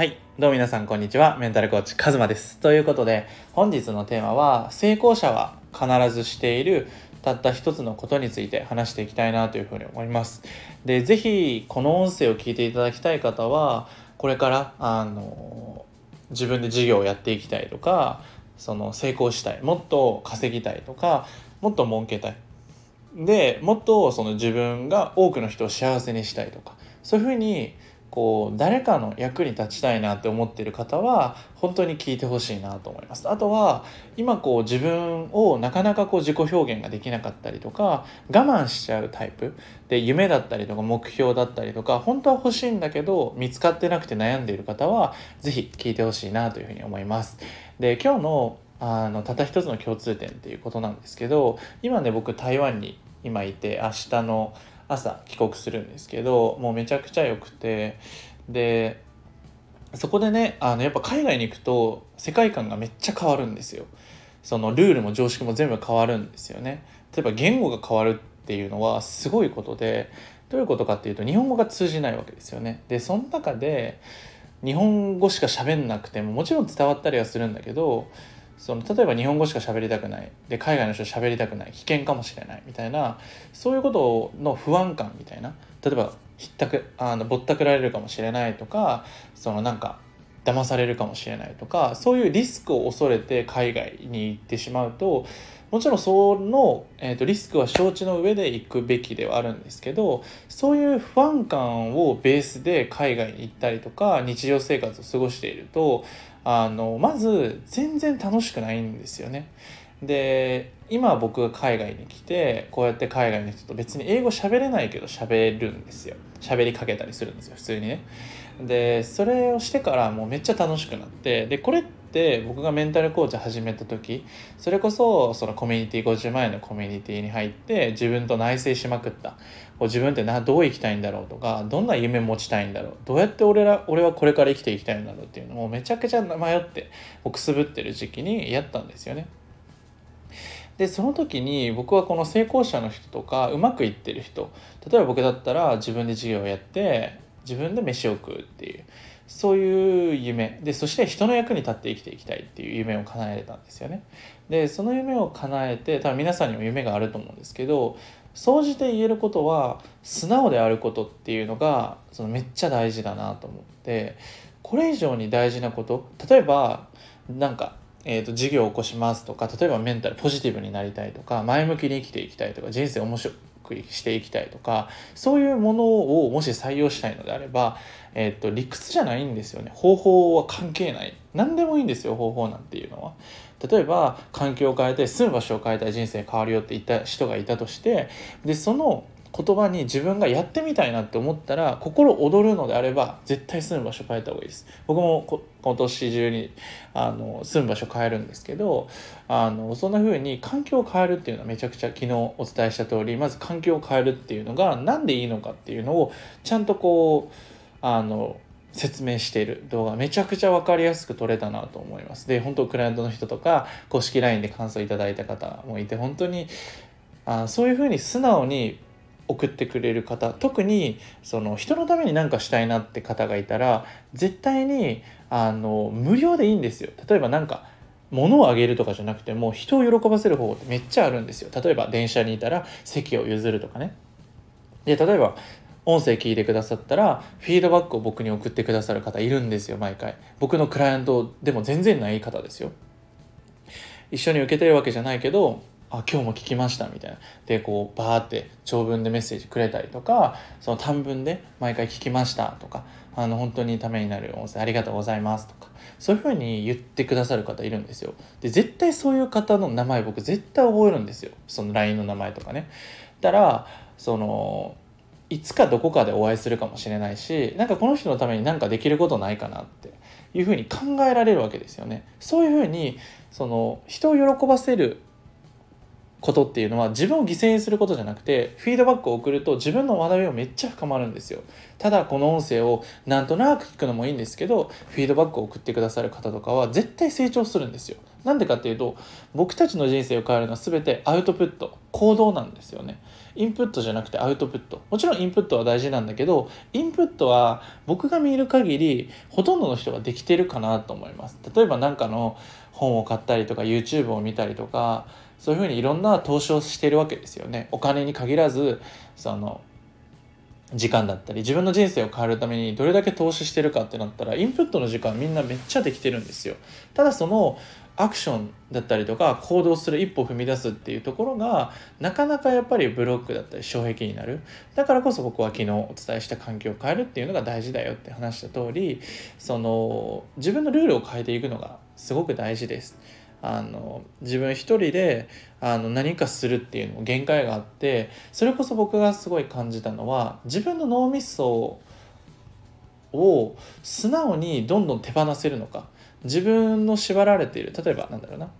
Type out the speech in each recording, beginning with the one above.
はい。どうも皆さん、こんにちは。メンタルコーチ、カズマです。ということで、本日のテーマは、成功者は必ずしている、たった一つのことについて話していきたいなというふうに思います。で、ぜひ、この音声を聞いていただきたい方は、これから、あの、自分で事業をやっていきたいとか、その成功したい、もっと稼ぎたいとか、もっと儲けたい。でもっとその自分が多くの人を幸せにしたいとかそういうふうにこう誰かの役に立ちたいなって思ってる方は本当に聞いてほしいなと思います。あとは今こう自分をなかなかこう自己表現ができなかったりとか我慢しちゃうタイプ。で夢だったりとか目標だったりとか本当は欲しいんだけど見つかってなくて悩んでいる方は是非聞いてほしいなというふうに思います。で今日のあのたった一つの共通点っていうことなんですけど今ね僕台湾に今いて明日の朝帰国するんですけどもうめちゃくちゃ良くてでそこでねあのやっぱ海外に行くと世界観がめっちゃ変わるんですよ。そのルールも常識も全部変わるんですよね。例えば言語が変わるっていうのはすごいことでどういうことかっていうと日本語が通じないわけですよね。でその中で日本語しか喋んなくてももちろん伝わったりはするんだけどその例えば日本語しか喋りたくない。で海外の人喋りたくない。危険かもしれないみたいなそういうことの不安感みたいな。例えばひったくあのぼったくられるかもしれないとかそのなんか騙されるかもしれないとかそういうリスクを恐れて海外に行ってしまうともちろんその、えーと、リスクは承知の上で行くべきではあるんですけどそういう不安感をベースで海外に行ったりとか日常生活を過ごしているとあのまず全然楽しくないんですよね。で今僕が海外に来てこうやって海外の人と別に英語喋れないけど喋るんですよ喋りかけたりするんですよ普通にねでそれをしてからもうめっちゃ楽しくなってでこれって僕がメンタルコーチ始めた時それこそそのコミュニティ50万円のコミュニティに入って自分と内省しまくった。こう自分ってなどう生きたいんだろうとかどんな夢持ちたいんだろう。どうやって俺ら俺はこれから生きていきたいんだろうっていうのをめちゃくちゃ迷ってくすぶってる時期にやったんですよね。でその時に僕はこの成功者の人とかうまくいってる人例えば僕だったら自分で事業をやって自分で飯を食うっていう。そういう夢でそして人の役に立って生きていきたいっていう夢を叶えれたんですよね。でその夢を叶えて多分皆さんにも夢があると思うんですけど総じて言えることは素直であることっていうのがそのめっちゃ大事だなと思ってこれ以上に大事なこと例えばなんかえーと、事業を起こしますとか例えばメンタルポジティブになりたいとか前向きに生きていきたいとか人生面白くしていきたいとかそういうものをもし採用したいのであれば、えーと、理屈じゃないんですよね方法は関係ない何でもいいんですよ方法なんていうのは。例えば環境を変えたい住む場所を変えたい人生変わるよって言った人がいたとしてでその言葉に自分がやってみたいなって思ったら心躍るのであれば絶対住む場所変えた方がいいです。僕も今年中にあの住む場所変えるんですけどあのそんな風に環境を変えるっていうのはめちゃくちゃ昨日お伝えした通りまず環境を変えるっていうのが何でいいのかっていうのをちゃんとこうあの説明している。動画めちゃくちゃ分かりやすく撮れたなと思います。で本当クライアントの人とか公式 LINE で感想いただいた方もいて本当にあそういうふうに素直に送ってくれる方特にその人のために何かしたいなって方がいたら絶対にあの無料でいいんですよ。例えば何か物をあげるとかじゃなくても人を喜ばせる方法ってめっちゃあるんですよ。例えば電車にいたら席を譲るとかね。で例えば音声聞いてくださったらフィードバックを僕に送ってくださる方いるんですよ毎回。僕のクライアントでも全然ない方ですよ。一緒に受けてるわけじゃないけどあ今日も聞きましたみたいな。でこうバーって長文でメッセージくれたりとかその短文で毎回聞きましたとかあの本当にためになる音声ありがとうございますとかそういうふうに言ってくださる方いるんですよ。で絶対そういう方の名前僕絶対覚えるんですよ。その LINE の名前とかね。だからそのいつかどこかでお会いするかもしれないしなんかこの人のために何かできることないかなっていうふうに考えられるわけですよね。そういうふうにその人を喜ばせることっていうのは自分を犠牲にすることじゃなくてフィードバックを送ると自分の学びをめっちゃ深まるんですよ。ただこの音声をなんとなく聞くのもいいんですけどフィードバックを送ってくださる方とかは絶対成長するんですよ。なんでかっていうと僕たちの人生を変えるのは全てアウトプット行動なんですよね。インプットじゃなくてアウトプット。もちろんインプットは大事なんだけどインプットは僕が見る限りほとんどの人ができてるかなと思います。例えば何かの本を買ったりとか YouTube を見たりとかそういうふうにいろんな投資をしてるわけですよね。お金に限らずその時間だったり自分の人生を変えるためにどれだけ投資してるかってなったらインプットの時間みんなめっちゃできてるんですよ。ただそのアクションだったりとか行動する一歩踏み出すっていうところがなかなかやっぱりブロックだったり障壁になる。だからこそ僕は昨日お伝えした環境を変えるっていうのが大事だよって話した通りその自分のルールを変えていくのがすごく大事です。あの自分一人であの何かするっていうのも限界があってそれこそ僕がすごい感じたのは自分の脳みそを素直にどんどん手放せるのか。自分の縛られている。例えばなんだろうな。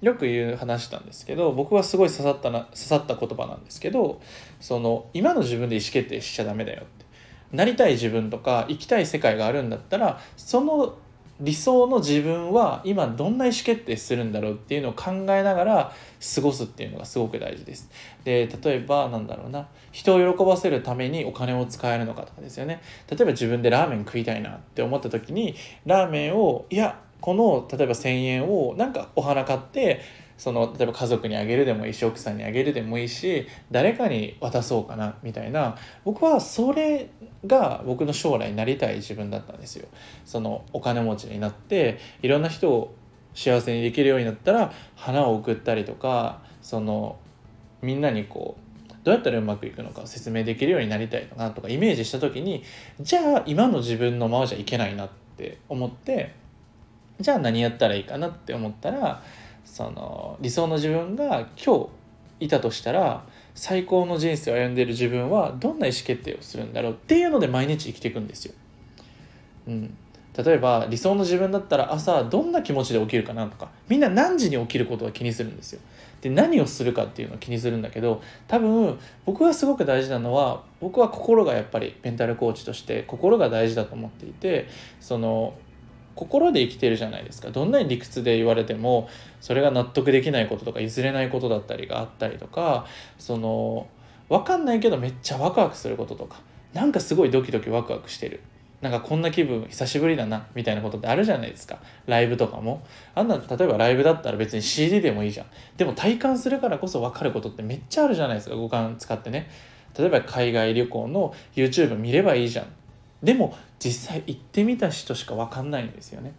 よく言う話したんですけど僕はすごい刺さったな刺さった言葉なんですけどその今の自分で意思決定しちゃダメだよって。なりたい自分とか生きたい世界があるんだったらその理想の自分は今どんな意思決定するんだろうっていうのを考えながら過ごすっていうのがすごく大事です。で例えばなんだろうな人を喜ばせるためにお金を使えるのかとかですよね。例えば自分でラーメン食いたいなって思った時にラーメンをいやこの例えば1,000円をなんかお花買ってその例えば家族にあげるでもいいし奥さんにあげるでもいいし誰かに渡そうかなみたいな僕はそれが僕の将来になりたい自分だったんですよ。そのお金持ちになっていろんな人を幸せにできるようになったら花を送ったりとかそのみんなにこうどうやったらうまくいくのかを説明できるようになりたいなとかイメージした時にじゃあ今の自分のままじゃいけないなって思ってじゃあ何やったらいいかなって思ったらその理想の自分が今日いたとしたら最高の人生を歩んでいる自分はどんな意思決定をするんだろうっていうので毎日生きていくんですよ。うん、例えば理想の自分だったら朝どんな気持ちで起きるかなとかみんな何時に起きることを気にするんですよ。で何をするかっていうのを気にするんだけど多分僕がすごく大事なのは僕は心がやっぱりメンタルコーチとして心が大事だと思っていてその心で生きてるじゃないですか。どんなに理屈で言われてもそれが納得できないこととか譲れないことだったりがあったりとかその分かんないけどめっちゃワクワクすることとかなんかすごいドキドキワクワクしてる。なんかこんな気分久しぶりだなみたいなことってあるじゃないですか。ライブとかも。あんな例えばライブだったら別に CD でもいいじゃん。でも体感するからこそ分かることってめっちゃあるじゃないですか。五感使ってね。例えば海外旅行の YouTube 見ればいいじゃん。でも実際行ってみた人しか分かんないんですよね。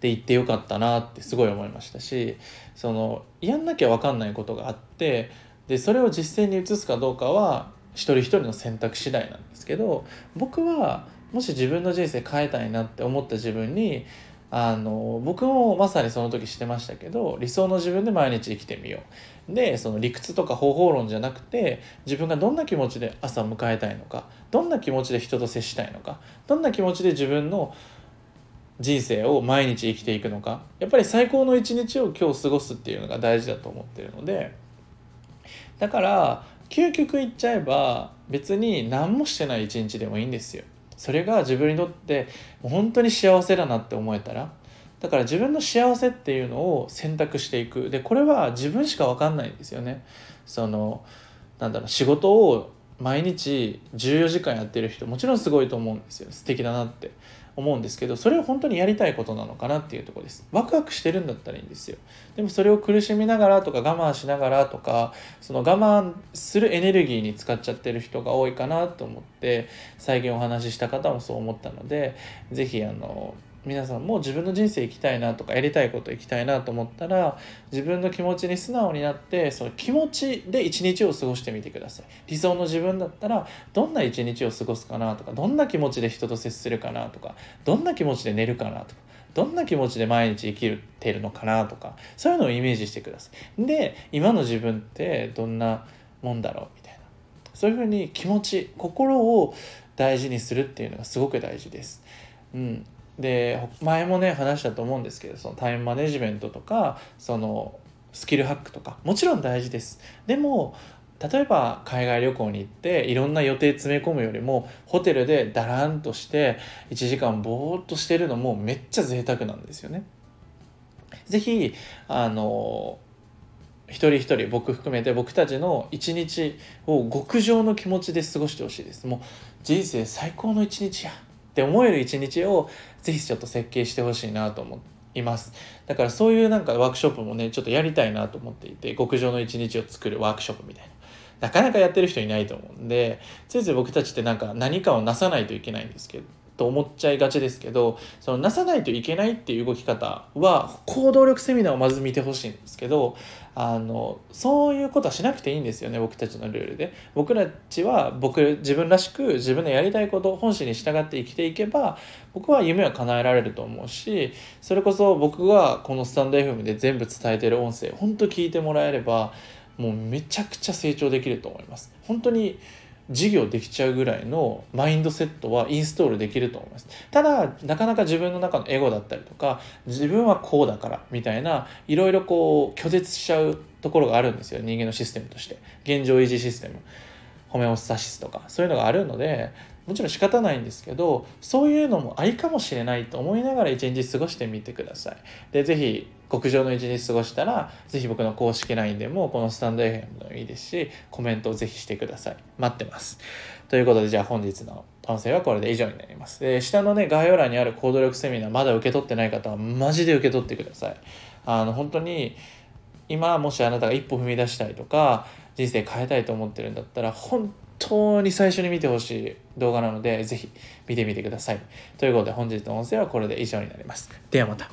で行ってよかったなってすごい思いましたしそのやんなきゃ分かんないことがあってでそれを実践に移すかどうかは一人一人の選択次第なんですけど僕はもし自分の人生変えたいなって思った自分にあの僕もまさにその時してましたけど理想の自分で毎日生きてみようでその理屈とか方法論じゃなくて自分がどんな気持ちで朝迎えたいのかどんな気持ちで人と接したいのかどんな気持ちで自分の人生を毎日生きていくのかやっぱり最高の一日を今日過ごすっていうのが大事だと思ってるのでだから究極言っちゃえば別に何もしてない一日でもいいんですよ。それが自分にとって本当に幸せだなって思えたらだから自分の幸せっていうのを選択していく。でこれは自分しか分かんないんですよね。そのなんだろう仕事を毎日14時間やってる人もちろんすごいと思うんですよ。素敵だなって思うんですけどそれを本当にやりたいことなのかなっていうとこです。ワクワクしてるんだったらいいんですよ。でもそれを苦しみながらとか我慢しながらとかその我慢するエネルギーに使っちゃってる人が多いかなと思って最近お話しした方もそう思ったので是非あの皆さんも自分の人生生きたいなとかやりたいこと生きたいなと思ったら自分の気持ちに素直になってその気持ちで一日を過ごしてみてください。理想の自分だったらどんな一日を過ごすかなとかどんな気持ちで人と接するかなとかどんな気持ちで寝るかなとかどんな気持ちで毎日生きてるのかなとかそういうのをイメージしてください。で今の自分ってどんなもんだろうみたいな。そういうふうに気持ち心を大事にするっていうのがすごく大事です。うん、で前もね話したと思うんですけどそのタイムマネジメントとかそのスキルハックとかもちろん大事です。でも例えば海外旅行に行っていろんな予定詰め込むよりもホテルでダランとして1時間ぼーっとしてるのもめっちゃ贅沢なんですよね。是非あの一人一人僕含めて僕たちの一日を極上の気持ちで過ごしてほしいです。もう人生最高の一日や。って思える一日をぜひちょっと設計してほしいなと思います。だからそういうなんかワークショップもねちょっとやりたいなと思っていて極上の一日を作るワークショップみたいな。なかなかやってる人いないと思うんでついつい僕たちってなんか何かをなさないといけないんですけどと思っちゃいがちですけどそのなさないといけないっていう動き方は行動力セミナーをまず見てほしいんですけどあのそういうことはしなくていいんですよね僕たちのルールで。僕たちは僕自分らしく自分のやりたいこと本心に従って生きていけば僕は夢は叶えられると思うしそれこそ僕がこのスタンド FM で全部伝えてる音声本当聞いてもらえればもうめちゃくちゃ成長できると思います。本当に事業できちゃうぐらいのマインドセットはインストールできると思います。ただなかなか自分の中のエゴだったりとか自分はこうだからみたいないろいろこう拒絶しちゃうところがあるんですよ。人間のシステムとして。現状維持システム。ホメオスタシスとかそういうのがあるのでもちろん仕方ないんですけどそういうのもありかもしれないと思いながら一日過ごしてみてください。でぜひ極上の一日過ごしたらぜひ僕の公式 LINE でもこのスタンド FM でもいいですしコメントをぜひしてください。待ってます。ということでじゃあ本日の音声はこれで以上になります。で下のね概要欄にある行動力セミナーまだ受け取ってない方はマジで受け取ってください。あの本当に今もしあなたが一歩踏み出したいとか人生変えたいと思ってるんだったら本当に最初に見てほしい動画なので、ぜひ見てみてください。ということで、本日の音声はこれで以上になります。ではまた。